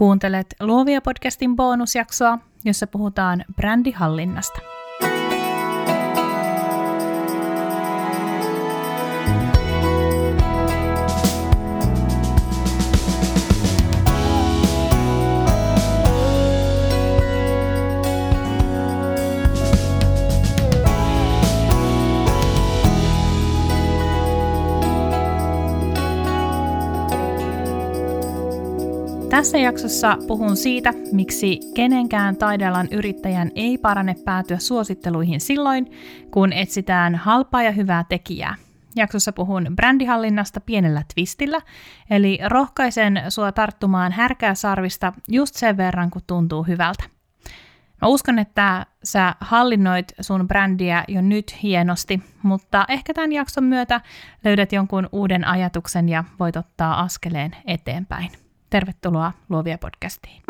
Kuuntelet Luovia podcastin bonusjaksoa, jossa puhutaan brändihallinnasta. Tässä jaksossa puhun siitä, miksi kenenkään taidealan yrittäjän ei parane päätyä suositteluihin silloin, kun etsitään halpaa ja hyvää tekijää. Jaksossa puhun brändihallinnasta pienellä twistillä, eli rohkaisen sua tarttumaan härkää sarvista just sen verran, kun tuntuu hyvältä. Mä uskon, että sä hallinnoit sun brändiä jo nyt hienosti, mutta ehkä tämän jakson myötä löydät jonkun uuden ajatuksen ja voit ottaa askeleen eteenpäin. Tervetuloa Luovia podcastiin.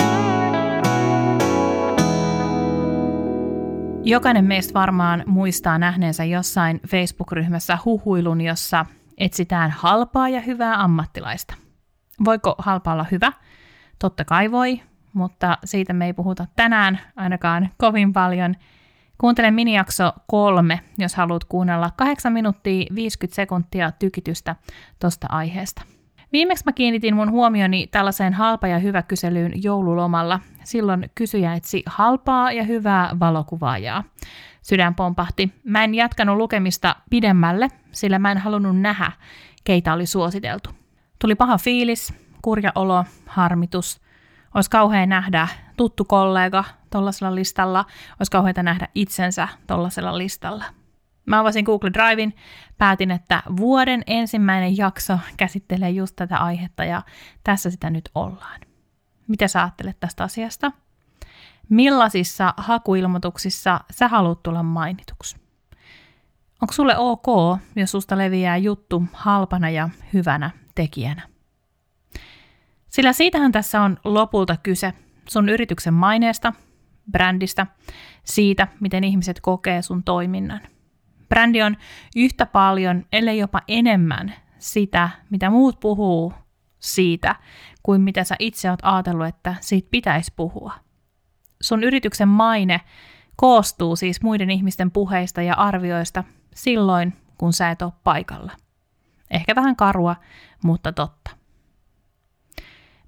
Jokainen meistä varmaan muistaa nähneensä jossain Facebook-ryhmässä huhuilun, jossa etsitään halpaa ja hyvää ammattilaista. Voiko halpa olla hyvä? Totta kai voi, mutta siitä me ei puhuta tänään ainakaan kovin paljon. Kuuntele minijakso kolme, jos haluat kuunnella 8 minuuttia 50 sekuntia tykitystä tuosta aiheesta. Viimeksi mä kiinnitin mun huomioni tällaiseen halpa ja hyvä kyselyyn joululomalla. Silloin kysyjä etsi halpaa ja hyvää valokuvaajaa. Sydän pompahti. Mä en jatkanut lukemista pidemmälle, sillä mä en halunnut nähdä, keitä oli suositeltu. Tuli paha fiilis, kurja olo, harmitus. Olisi kauhean nähdä tuttu kollega tuollaisella listalla, olisi kauheita nähdä itsensä tuollaisella listalla. Mä avasin Google Drivein, päätin, että vuoden ensimmäinen jakso käsittelee just tätä aihetta ja tässä sitä nyt ollaan. Mitä sä ajattelet tästä asiasta? Millaisissa hakuilmoituksissa sä haluat tulla mainituksi? Onko sulle ok, jos susta leviää juttu halpana ja hyvänä tekijänä? Sillä siitähän tässä on lopulta kyse sun yrityksen maineesta, brändistä, siitä, miten ihmiset kokee sun toiminnan – Brändi on yhtä paljon, ellei jopa enemmän sitä, mitä muut puhuu siitä, kuin mitä sä itse oot ajatellut, että siitä pitäisi puhua. Sun yrityksen maine koostuu siis muiden ihmisten puheista ja arvioista silloin, kun sä et ole paikalla. Ehkä vähän karua, mutta totta.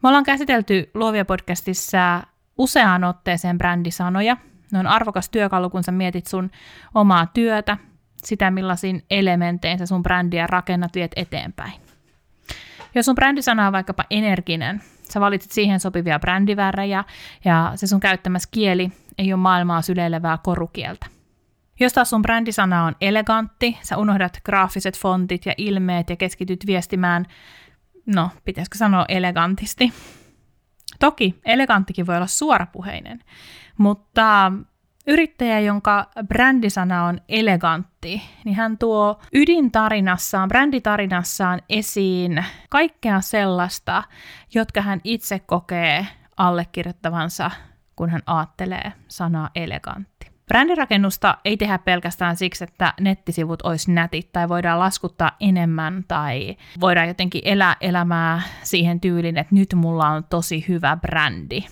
Me ollaan käsitelty Luovia podcastissa useaan otteeseen brändisanoja. Ne on arvokas työkalu, kun sä mietit sun omaa työtä sitä, millaisin elementein sä sun brändiä rakennat, viet eteenpäin. Jos sun brändisana on vaikkapa energinen, sä valitset siihen sopivia brändivärejä ja se sun käyttämässä kieli ei ole maailmaa syleilevää korukieltä. Jos taas sun brändisana on elegantti, sä unohdat graafiset fontit ja ilmeet ja keskityt viestimään, no, pitäisikö sanoa elegantisti. Toki eleganttikin voi olla suorapuheinen, mutta Yrittäjä, jonka brändisana on elegantti, niin hän tuo ydintarinassaan, bränditarinassaan esiin kaikkea sellaista, jotka hän itse kokee allekirjoittavansa, kun hän aattelee sanaa elegantti. Brändirakennusta ei tehdä pelkästään siksi, että nettisivut olisi nätit tai voidaan laskuttaa enemmän tai voidaan jotenkin elää elämää siihen tyylin, että nyt mulla on tosi hyvä brändi.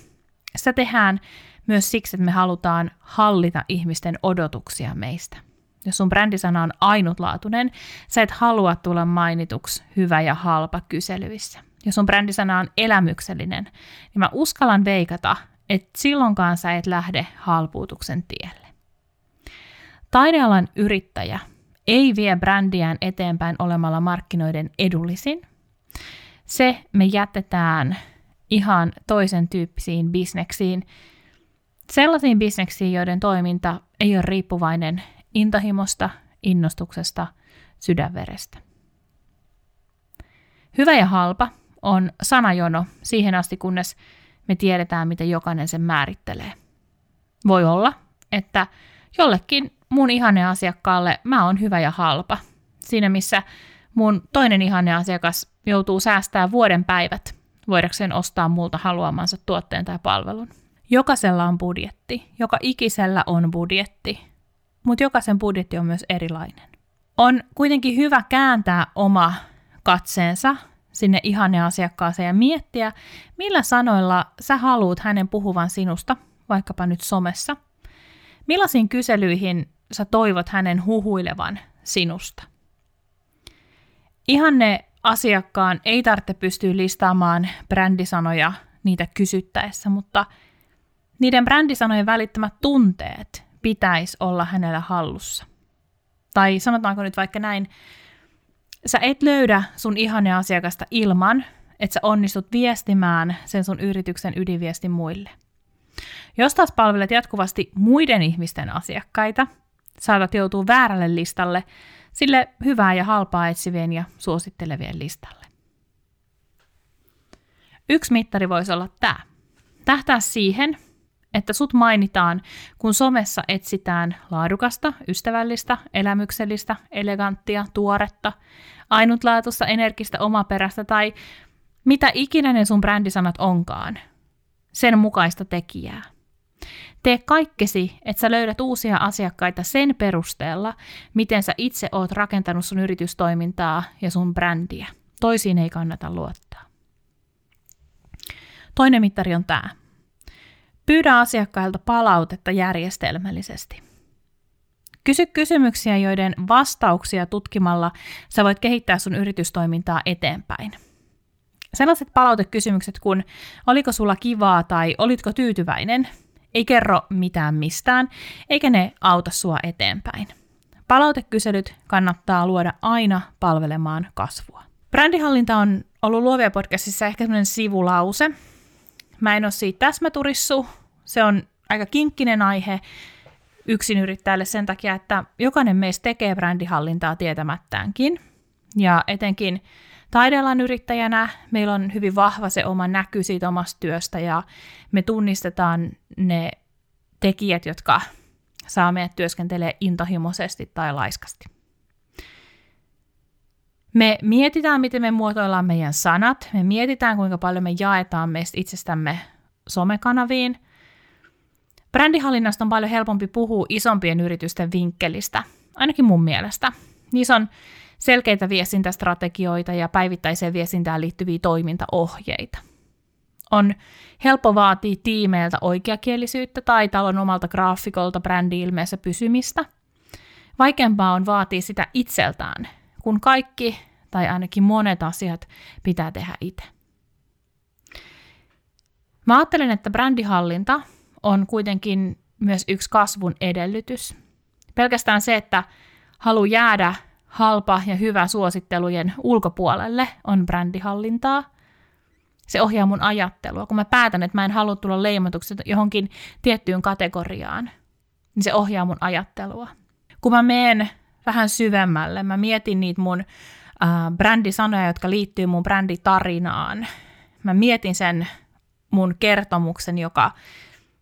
Sitä tehdään myös siksi, että me halutaan hallita ihmisten odotuksia meistä. Jos sun brändisana on ainutlaatuinen, sä et halua tulla mainituksi hyvä ja halpa kyselyissä. Jos sun brändisana on elämyksellinen, niin mä uskallan veikata, että silloinkaan sä et lähde halpuutuksen tielle. Taidealan yrittäjä ei vie brändiään eteenpäin olemalla markkinoiden edullisin. Se me jätetään ihan toisen tyyppisiin bisneksiin, sellaisiin bisneksiin, joiden toiminta ei ole riippuvainen intahimosta, innostuksesta, sydänverestä. Hyvä ja halpa on sanajono siihen asti, kunnes me tiedetään, miten jokainen sen määrittelee. Voi olla, että jollekin mun ihanne asiakkaalle mä oon hyvä ja halpa. Siinä missä mun toinen ihanne asiakas joutuu säästää vuoden päivät voidakseen ostaa multa haluamansa tuotteen tai palvelun. Jokaisella on budjetti, joka ikisellä on budjetti, mutta jokaisen budjetti on myös erilainen. On kuitenkin hyvä kääntää oma katseensa sinne ihanne asiakkaaseen ja miettiä, millä sanoilla sä haluat hänen puhuvan sinusta, vaikkapa nyt somessa. Millaisiin kyselyihin sä toivot hänen huhuilevan sinusta. Ihanne asiakkaan ei tarvitse pystyä listaamaan brändisanoja niitä kysyttäessä, mutta niiden brändisanojen välittämät tunteet pitäisi olla hänellä hallussa. Tai sanotaanko nyt vaikka näin, sä et löydä sun ihanne asiakasta ilman, että sä onnistut viestimään sen sun yrityksen ydinviestin muille. Jos taas palvelet jatkuvasti muiden ihmisten asiakkaita, saatat joutua väärälle listalle, sille hyvää ja halpaa etsivien ja suosittelevien listalle. Yksi mittari voisi olla tämä. Tähtää siihen, että sut mainitaan, kun somessa etsitään laadukasta, ystävällistä, elämyksellistä, eleganttia, tuoretta, ainutlaatuista, energistä, omaperäistä tai mitä ikinä ne sun brändisanat onkaan, sen mukaista tekijää. Tee kaikkesi, että sä löydät uusia asiakkaita sen perusteella, miten sä itse oot rakentanut sun yritystoimintaa ja sun brändiä. Toisiin ei kannata luottaa. Toinen mittari on tämä. Pyydä asiakkailta palautetta järjestelmällisesti. Kysy kysymyksiä, joiden vastauksia tutkimalla sä voit kehittää sun yritystoimintaa eteenpäin. Sellaiset palautekysymykset kuin oliko sulla kivaa tai olitko tyytyväinen, ei kerro mitään mistään, eikä ne auta sua eteenpäin. Palautekyselyt kannattaa luoda aina palvelemaan kasvua. Brändihallinta on ollut Luovia podcastissa ehkä sellainen sivulause. Mä en ole siitä täsmäturissu, se on aika kinkkinen aihe yksin yrittäjälle sen takia, että jokainen meistä tekee brändihallintaa tietämättäänkin. Ja etenkin taidealan yrittäjänä meillä on hyvin vahva se oma näky siitä omasta työstä ja me tunnistetaan ne tekijät, jotka saa meidät työskentelee intohimoisesti tai laiskasti. Me mietitään, miten me muotoillaan meidän sanat, me mietitään, kuinka paljon me jaetaan meistä itsestämme somekanaviin – Brändihallinnasta on paljon helpompi puhua isompien yritysten vinkkelistä, ainakin mun mielestä. Niissä on selkeitä viestintästrategioita ja päivittäiseen viestintään liittyviä toimintaohjeita. On helppo vaatia tiimeiltä oikeakielisyyttä tai talon omalta graafikolta brändi-ilmeessä pysymistä. Vaikeampaa on vaatia sitä itseltään, kun kaikki tai ainakin monet asiat pitää tehdä itse. Mä ajattelen, että brändihallinta on kuitenkin myös yksi kasvun edellytys. Pelkästään se, että halu jäädä halpa ja hyvä suosittelujen ulkopuolelle on brändihallintaa. Se ohjaa mun ajattelua. Kun mä päätän, että mä en halua tulla leimatuksi johonkin tiettyyn kategoriaan, niin se ohjaa mun ajattelua. Kun mä menen vähän syvemmälle, mä mietin niitä mun äh, brändisanoja, jotka liittyy mun bränditarinaan. Mä mietin sen mun kertomuksen, joka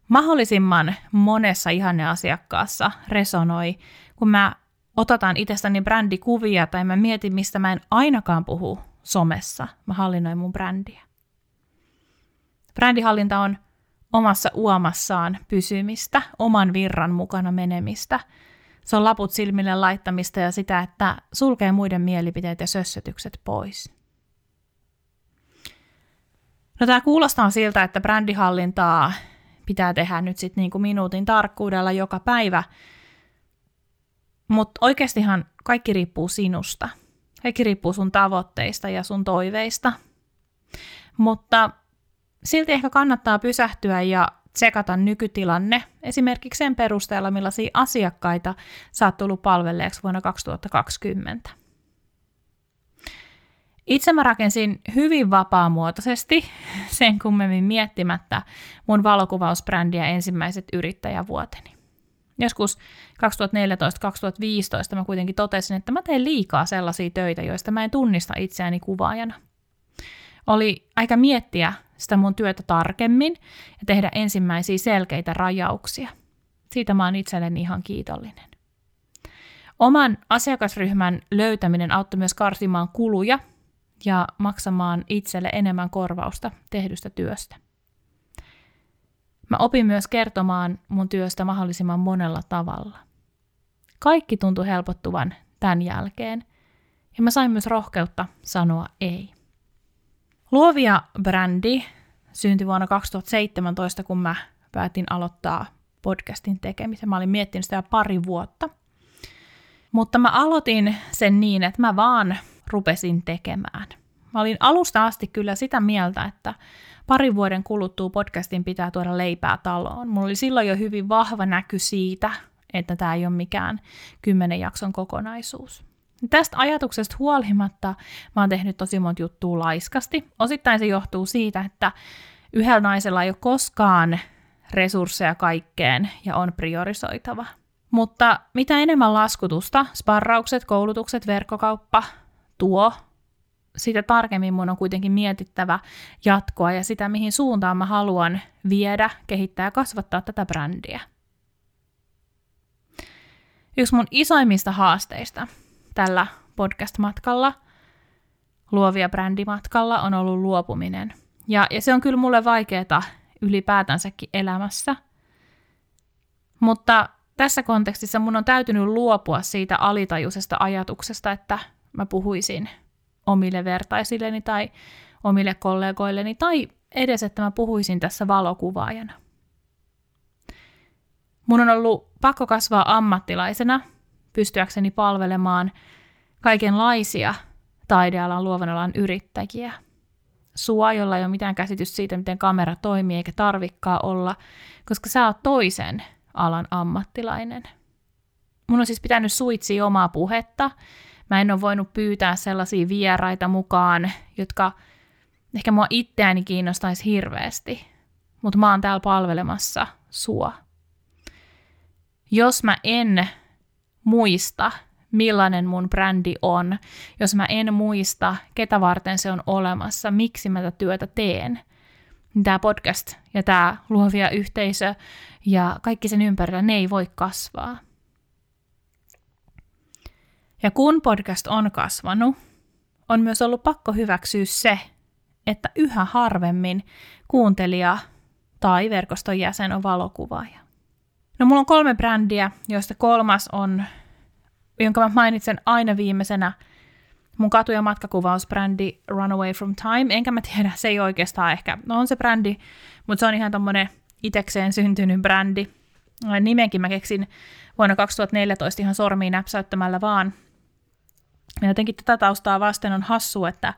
mahdollisimman monessa ihanneasiakkaassa resonoi, kun mä otetaan itsestäni brändikuvia tai mä mietin, mistä mä en ainakaan puhu somessa. Mä hallinnoin mun brändiä. Brändihallinta on omassa uomassaan pysymistä, oman virran mukana menemistä. Se on laput silmille laittamista ja sitä, että sulkee muiden mielipiteet ja sössötykset pois. No tämä kuulostaa siltä, että brändihallintaa pitää tehdä nyt sitten niinku minuutin tarkkuudella joka päivä. Mutta oikeastihan kaikki riippuu sinusta. Kaikki riippuu sun tavoitteista ja sun toiveista. Mutta silti ehkä kannattaa pysähtyä ja tsekata nykytilanne esimerkiksi sen perusteella, millaisia asiakkaita sä oot tullut palvelleeksi vuonna 2020. Itse mä rakensin hyvin vapaamuotoisesti, sen kummemmin miettimättä mun valokuvausbrändiä ensimmäiset yrittäjävuoteni. Joskus 2014-2015 mä kuitenkin totesin, että mä teen liikaa sellaisia töitä, joista mä en tunnista itseäni kuvaajana. Oli aika miettiä sitä mun työtä tarkemmin ja tehdä ensimmäisiä selkeitä rajauksia. Siitä mä oon itselleni ihan kiitollinen. Oman asiakasryhmän löytäminen auttoi myös karsimaan kuluja ja maksamaan itselle enemmän korvausta tehdystä työstä. Mä opin myös kertomaan mun työstä mahdollisimman monella tavalla. Kaikki tuntui helpottuvan tämän jälkeen, ja mä sain myös rohkeutta sanoa ei. Luovia brändi syntyi vuonna 2017, kun mä päätin aloittaa podcastin tekemisen. Mä olin miettinyt sitä pari vuotta. Mutta mä aloitin sen niin, että mä vaan rupesin tekemään. Mä olin alusta asti kyllä sitä mieltä, että parin vuoden kuluttua podcastin pitää tuoda leipää taloon. Mulla oli silloin jo hyvin vahva näky siitä, että tämä ei ole mikään kymmenen jakson kokonaisuus. Tästä ajatuksesta huolimatta mä oon tehnyt tosi monta juttua laiskasti. Osittain se johtuu siitä, että yhdellä naisella ei ole koskaan resursseja kaikkeen ja on priorisoitava. Mutta mitä enemmän laskutusta, sparraukset, koulutukset, verkkokauppa tuo, sitä tarkemmin mun on kuitenkin mietittävä jatkoa ja sitä, mihin suuntaan mä haluan viedä, kehittää ja kasvattaa tätä brändiä. Yksi mun isoimmista haasteista tällä podcast-matkalla, luovia brändimatkalla, on ollut luopuminen. Ja, ja se on kyllä mulle vaikeaa ylipäätänsäkin elämässä. Mutta tässä kontekstissa mun on täytynyt luopua siitä alitajuisesta ajatuksesta, että mä puhuisin omille vertaisilleni tai omille kollegoilleni tai edes, että mä puhuisin tässä valokuvaajana. Mun on ollut pakko kasvaa ammattilaisena pystyäkseni palvelemaan kaikenlaisia taidealan luovan alan yrittäjiä. Sua, jolla ei ole mitään käsitystä siitä, miten kamera toimii, eikä tarvikkaa olla, koska sä oot toisen alan ammattilainen. Mun on siis pitänyt suitsia omaa puhetta. Mä en ole voinut pyytää sellaisia vieraita mukaan, jotka ehkä mua itseäni kiinnostaisi hirveästi. Mutta mä oon täällä palvelemassa sua. Jos mä en muista, millainen mun brändi on, jos mä en muista, ketä varten se on olemassa, miksi mä tätä työtä teen, niin tämä podcast ja tämä luovia yhteisö ja kaikki sen ympärillä, ne ei voi kasvaa. Ja kun podcast on kasvanut, on myös ollut pakko hyväksyä se, että yhä harvemmin kuuntelija tai verkoston jäsen on valokuvaaja. No mulla on kolme brändiä, joista kolmas on, jonka mä mainitsen aina viimeisenä, mun katu- ja matkakuvausbrändi Runaway from Time. Enkä mä tiedä, se ei oikeastaan ehkä, no on se brändi, mutta se on ihan tommonen itekseen syntynyt brändi. Nimenkin mä keksin vuonna 2014 ihan sormiin näpsäyttämällä vaan. Ja jotenkin tätä taustaa vasten on hassu, että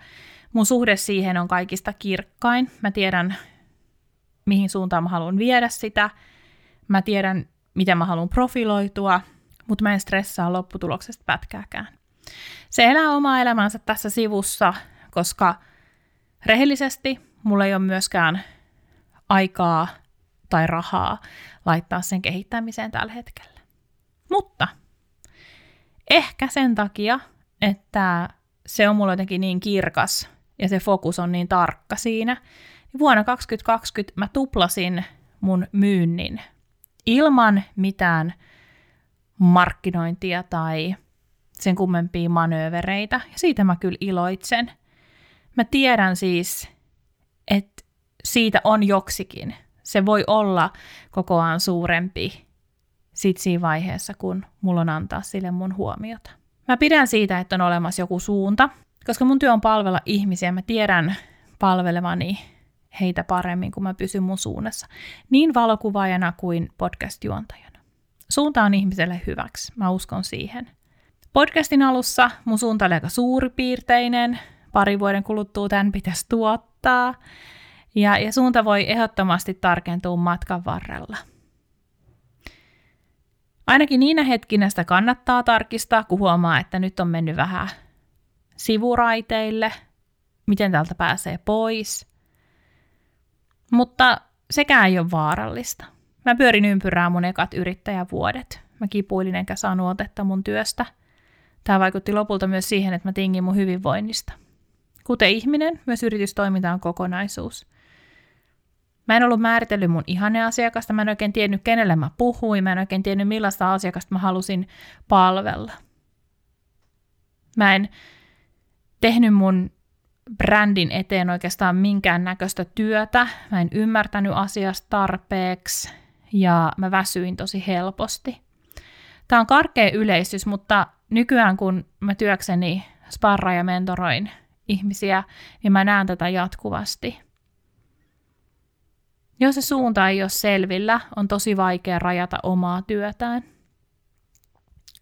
mun suhde siihen on kaikista kirkkain. Mä tiedän, mihin suuntaan mä haluan viedä sitä – Mä tiedän, miten mä haluan profiloitua, mutta mä en stressaa lopputuloksesta pätkääkään. Se elää omaa elämänsä tässä sivussa, koska rehellisesti mulla ei ole myöskään aikaa tai rahaa laittaa sen kehittämiseen tällä hetkellä. Mutta ehkä sen takia, että se on mulla jotenkin niin kirkas ja se fokus on niin tarkka siinä, niin vuonna 2020 mä tuplasin mun myynnin ilman mitään markkinointia tai sen kummempia manöövereitä. Ja siitä mä kyllä iloitsen. Mä tiedän siis, että siitä on joksikin. Se voi olla kokoaan suurempi sit siinä vaiheessa, kun mulla on antaa sille mun huomiota. Mä pidän siitä, että on olemassa joku suunta, koska mun työ on palvella ihmisiä. Mä tiedän palvelevani heitä paremmin, kun mä pysyn mun suunnassa, niin valokuvaajana kuin podcast-juontajana. Suunta on ihmiselle hyväksi, mä uskon siihen. Podcastin alussa mun suunta oli aika suuripiirteinen, pari vuoden kuluttua tämän pitäisi tuottaa, ja, ja suunta voi ehdottomasti tarkentua matkan varrella. Ainakin niinä hetkinä sitä kannattaa tarkistaa, kun huomaa, että nyt on mennyt vähän sivuraiteille, miten täältä pääsee pois – mutta sekään ei ole vaarallista. Mä pyörin ympyrää mun ekat yrittäjävuodet. Mä kipuilin enkä saanut otetta mun työstä. Tämä vaikutti lopulta myös siihen, että mä tingin mun hyvinvoinnista. Kuten ihminen, myös yritystoiminta on kokonaisuus. Mä en ollut määritellyt mun asiakasta, mä en oikein tiennyt, kenelle mä puhuin, mä en oikein tiennyt, millaista asiakasta mä halusin palvella. Mä en tehnyt mun brändin eteen oikeastaan minkään näköistä työtä. Mä en ymmärtänyt asiasta tarpeeksi ja mä väsyin tosi helposti. Tämä on karkea yleistys, mutta nykyään kun mä työkseni sparra ja mentoroin ihmisiä, niin mä näen tätä jatkuvasti. Jos se suunta ei ole selvillä, on tosi vaikea rajata omaa työtään.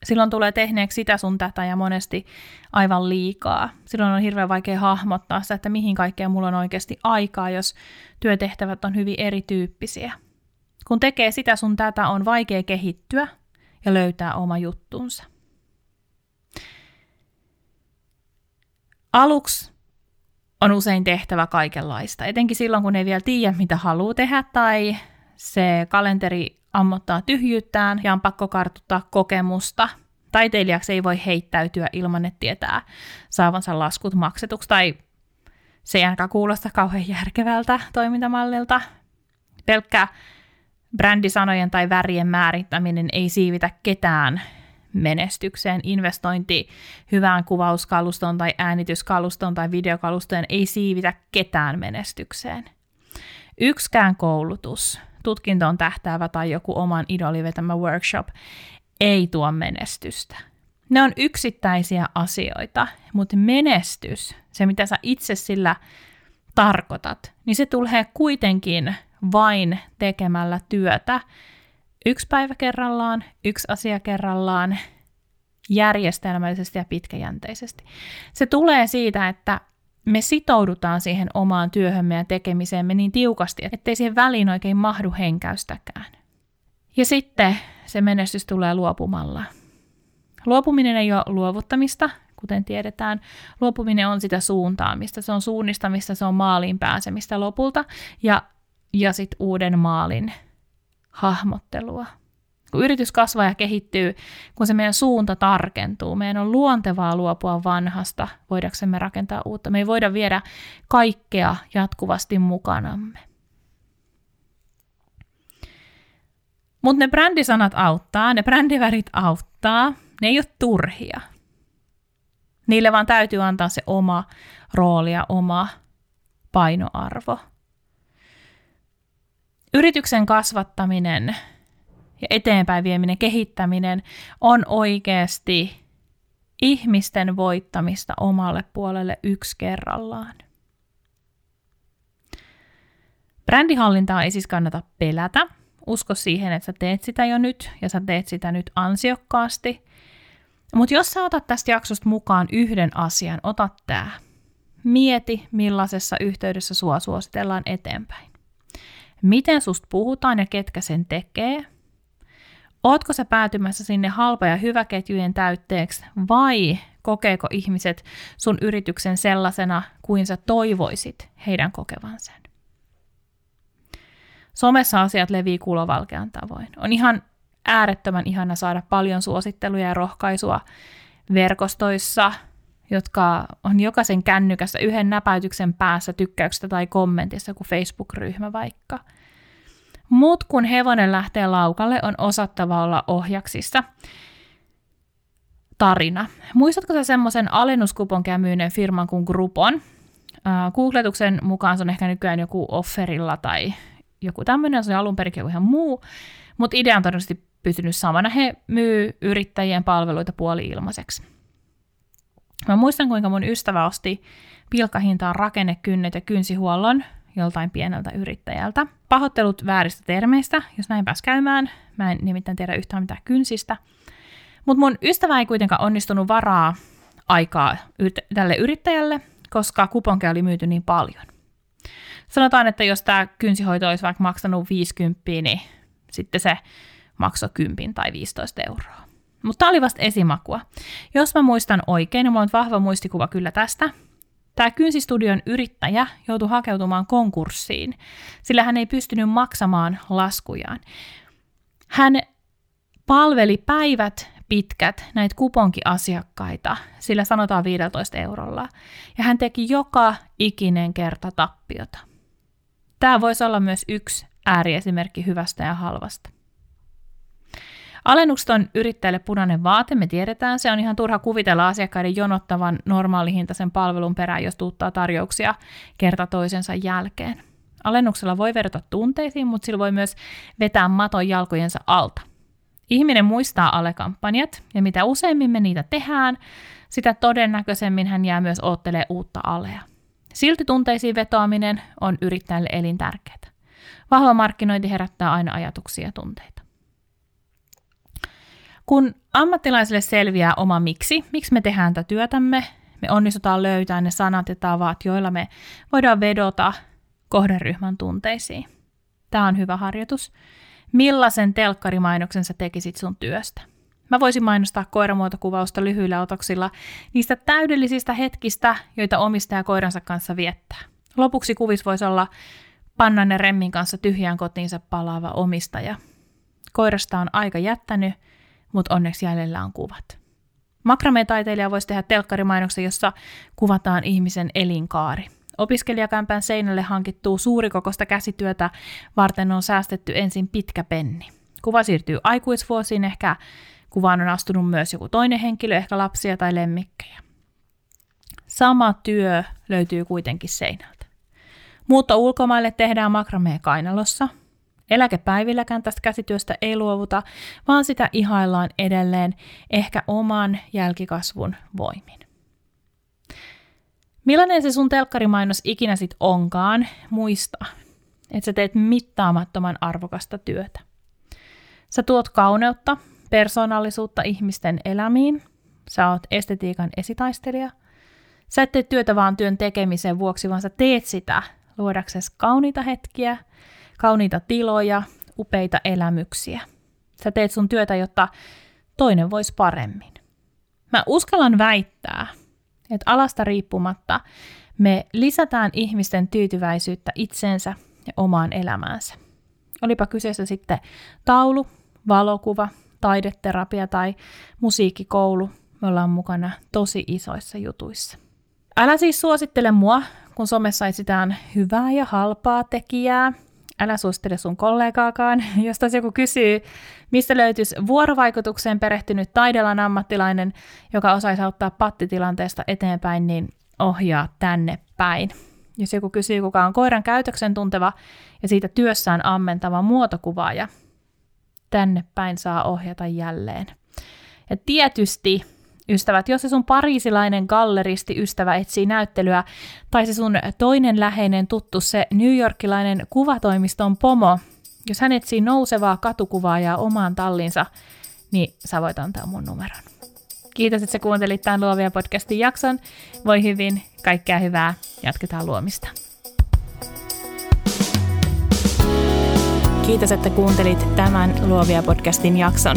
Silloin tulee tehneeksi sitä sun tätä ja monesti aivan liikaa. Silloin on hirveän vaikea hahmottaa sitä, että mihin kaikkea mulla on oikeasti aikaa, jos työtehtävät on hyvin erityyppisiä. Kun tekee sitä sun tätä, on vaikea kehittyä ja löytää oma juttunsa. Aluksi on usein tehtävä kaikenlaista, etenkin silloin, kun ei vielä tiedä, mitä haluaa tehdä tai se kalenteri ammottaa tyhjyyttään ja on pakko kartuttaa kokemusta. Taiteilijaksi ei voi heittäytyä ilman, että tietää saavansa laskut maksetuksi tai se ei ainakaan kuulosta kauhean järkevältä toimintamallilta. Pelkkä brändisanojen tai värien määrittäminen ei siivitä ketään menestykseen. Investointi hyvään kuvauskalustoon tai äänityskalustoon tai videokalustoon ei siivitä ketään menestykseen. Yksikään koulutus, tutkintoon tähtäävä tai joku oman idolin vetämä workshop ei tuo menestystä. Ne on yksittäisiä asioita, mutta menestys, se mitä sä itse sillä tarkoitat, niin se tulee kuitenkin vain tekemällä työtä yksi päivä kerrallaan, yksi asia kerrallaan, järjestelmällisesti ja pitkäjänteisesti. Se tulee siitä, että me sitoudutaan siihen omaan työhömme ja tekemiseemme niin tiukasti, ettei siihen väliin oikein mahdu henkäystäkään. Ja sitten se menestys tulee luopumalla. Luopuminen ei ole luovuttamista, kuten tiedetään. Luopuminen on sitä suuntaamista, se on suunnistamista, se on maaliin pääsemistä lopulta ja, ja sitten uuden maalin hahmottelua. Kun yritys kasvaa ja kehittyy, kun se meidän suunta tarkentuu, meidän on luontevaa luopua vanhasta, voidaksemme rakentaa uutta. Me ei voida viedä kaikkea jatkuvasti mukanamme. Mutta ne brändisanat auttaa, ne brändivärit auttaa, ne ei ole turhia. Niille vaan täytyy antaa se oma rooli ja oma painoarvo. Yrityksen kasvattaminen ja eteenpäin vieminen, kehittäminen on oikeasti ihmisten voittamista omalle puolelle yksi kerrallaan. Brändihallintaa ei siis kannata pelätä. Usko siihen, että sä teet sitä jo nyt ja sä teet sitä nyt ansiokkaasti. Mutta jos sä otat tästä jaksosta mukaan yhden asian, ota tämä. Mieti, millaisessa yhteydessä sua suositellaan eteenpäin. Miten susta puhutaan ja ketkä sen tekee – Ootko sä päätymässä sinne halpa- ja hyväketjujen täytteeksi vai kokeeko ihmiset sun yrityksen sellaisena kuin sä toivoisit heidän kokevan sen? Somessa asiat levii kulovalkean tavoin. On ihan äärettömän ihana saada paljon suositteluja ja rohkaisua verkostoissa, jotka on jokaisen kännykässä yhden näpäytyksen päässä tykkäyksestä tai kommentissa, kuin Facebook-ryhmä vaikka – Mut kun hevonen lähtee laukalle, on osattava olla ohjaksissa. Tarina. Muistatko sä semmoisen alennuskuponkia myyneen firman kuin Groupon? Googletuksen mukaan se on ehkä nykyään joku offerilla tai joku tämmöinen, se on alun perin ihan muu, mutta idea on todennäköisesti pysynyt samana. He myy yrittäjien palveluita puoli ilmaiseksi. Mä muistan, kuinka mun ystävä osti pilkkahintaan rakennekynnet ja kynsihuollon joltain pieneltä yrittäjältä. Pahoittelut vääristä termeistä, jos näin pääs käymään. Mä en nimittäin tiedä yhtään mitään kynsistä. Mutta mun ystävä ei kuitenkaan onnistunut varaa aikaa tälle yrittäjälle, koska kuponkeja oli myyty niin paljon. Sanotaan, että jos tämä kynsihoito olisi vaikka maksanut 50, niin sitten se maksoi 10 tai 15 euroa. Mutta tämä oli vasta esimakua. Jos mä muistan oikein, niin mulla on vahva muistikuva kyllä tästä, Tämä Kynsistudion yrittäjä joutui hakeutumaan konkurssiin, sillä hän ei pystynyt maksamaan laskujaan. Hän palveli päivät pitkät näitä kuponkiasiakkaita, sillä sanotaan 15 eurolla, ja hän teki joka ikinen kerta tappiota. Tämä voisi olla myös yksi ääriesimerkki hyvästä ja halvasta. Alennukset on yrittäjälle punainen vaate, me tiedetään. Se on ihan turha kuvitella asiakkaiden jonottavan normaalihintaisen palvelun perään, jos tuuttaa tarjouksia kerta toisensa jälkeen. Alennuksella voi verrata tunteisiin, mutta sillä voi myös vetää maton jalkojensa alta. Ihminen muistaa alekampanjat, ja mitä useimmin me niitä tehdään, sitä todennäköisemmin hän jää myös oottelee uutta alea. Silti tunteisiin vetoaminen on yrittäjälle elintärkeää. Vahva markkinointi herättää aina ajatuksia ja tunteita. Kun ammattilaisille selviää oma miksi, miksi me tehdään tätä työtämme, me onnistutaan löytämään ne sanat ja tavat, joilla me voidaan vedota kohderyhmän tunteisiin. Tämä on hyvä harjoitus. Millaisen telkkarimainoksen sä tekisit sun työstä? Mä voisin mainostaa koiramuotokuvausta lyhyillä otoksilla niistä täydellisistä hetkistä, joita omistaja koiransa kanssa viettää. Lopuksi kuvis voisi olla pannan ja remmin kanssa tyhjään kotiinsa palaava omistaja. Koirasta on aika jättänyt, mutta onneksi jäljellä on kuvat. Makrame-taiteilija voisi tehdä telkkarimainoksen, jossa kuvataan ihmisen elinkaari. Opiskelijakämpän seinälle hankittuu suurikokosta käsityötä varten on säästetty ensin pitkä penni. Kuva siirtyy aikuisvuosiin, ehkä kuvaan on astunut myös joku toinen henkilö, ehkä lapsia tai lemmikkejä. Sama työ löytyy kuitenkin seinältä. Muutto ulkomaille tehdään makrameen kainalossa. Eläkepäivilläkään tästä käsityöstä ei luovuta, vaan sitä ihaillaan edelleen ehkä oman jälkikasvun voimin. Millainen se sun telkkarimainos ikinä sit onkaan, muista, että sä teet mittaamattoman arvokasta työtä. Sä tuot kauneutta, persoonallisuutta ihmisten elämiin, sä oot estetiikan esitaistelija. Sä et tee työtä vaan työn tekemisen vuoksi, vaan sä teet sitä luodaksesi kauniita hetkiä, kauniita tiloja, upeita elämyksiä. Sä teet sun työtä, jotta toinen voisi paremmin. Mä uskallan väittää, että alasta riippumatta me lisätään ihmisten tyytyväisyyttä itseensä ja omaan elämäänsä. Olipa kyseessä sitten taulu, valokuva, taideterapia tai musiikkikoulu, me ollaan mukana tosi isoissa jutuissa. Älä siis suosittele mua, kun somessa etsitään hyvää ja halpaa tekijää. Älä suosittele sun kollegaakaan. Jos taas joku kysyy, mistä löytyisi vuorovaikutukseen perehtynyt taidelan ammattilainen, joka osaisi auttaa pattitilanteesta eteenpäin, niin ohjaa tänne päin. Jos joku kysyy, kuka on koiran käytöksen tunteva ja siitä työssään ammentava muotokuvaaja, tänne päin saa ohjata jälleen. Ja tietysti, ystävät, jos se sun parisilainen galleristi ystävä etsii näyttelyä, tai se sun toinen läheinen tuttu, se newyorkilainen kuvatoimiston pomo, jos hän etsii nousevaa katukuvaajaa omaan tallinsa, niin sä voit antaa mun numeron. Kiitos, että sä kuuntelit tämän Luovia podcastin jakson. Voi hyvin, kaikkea hyvää, jatketaan luomista. Kiitos, että kuuntelit tämän Luovia podcastin jakson.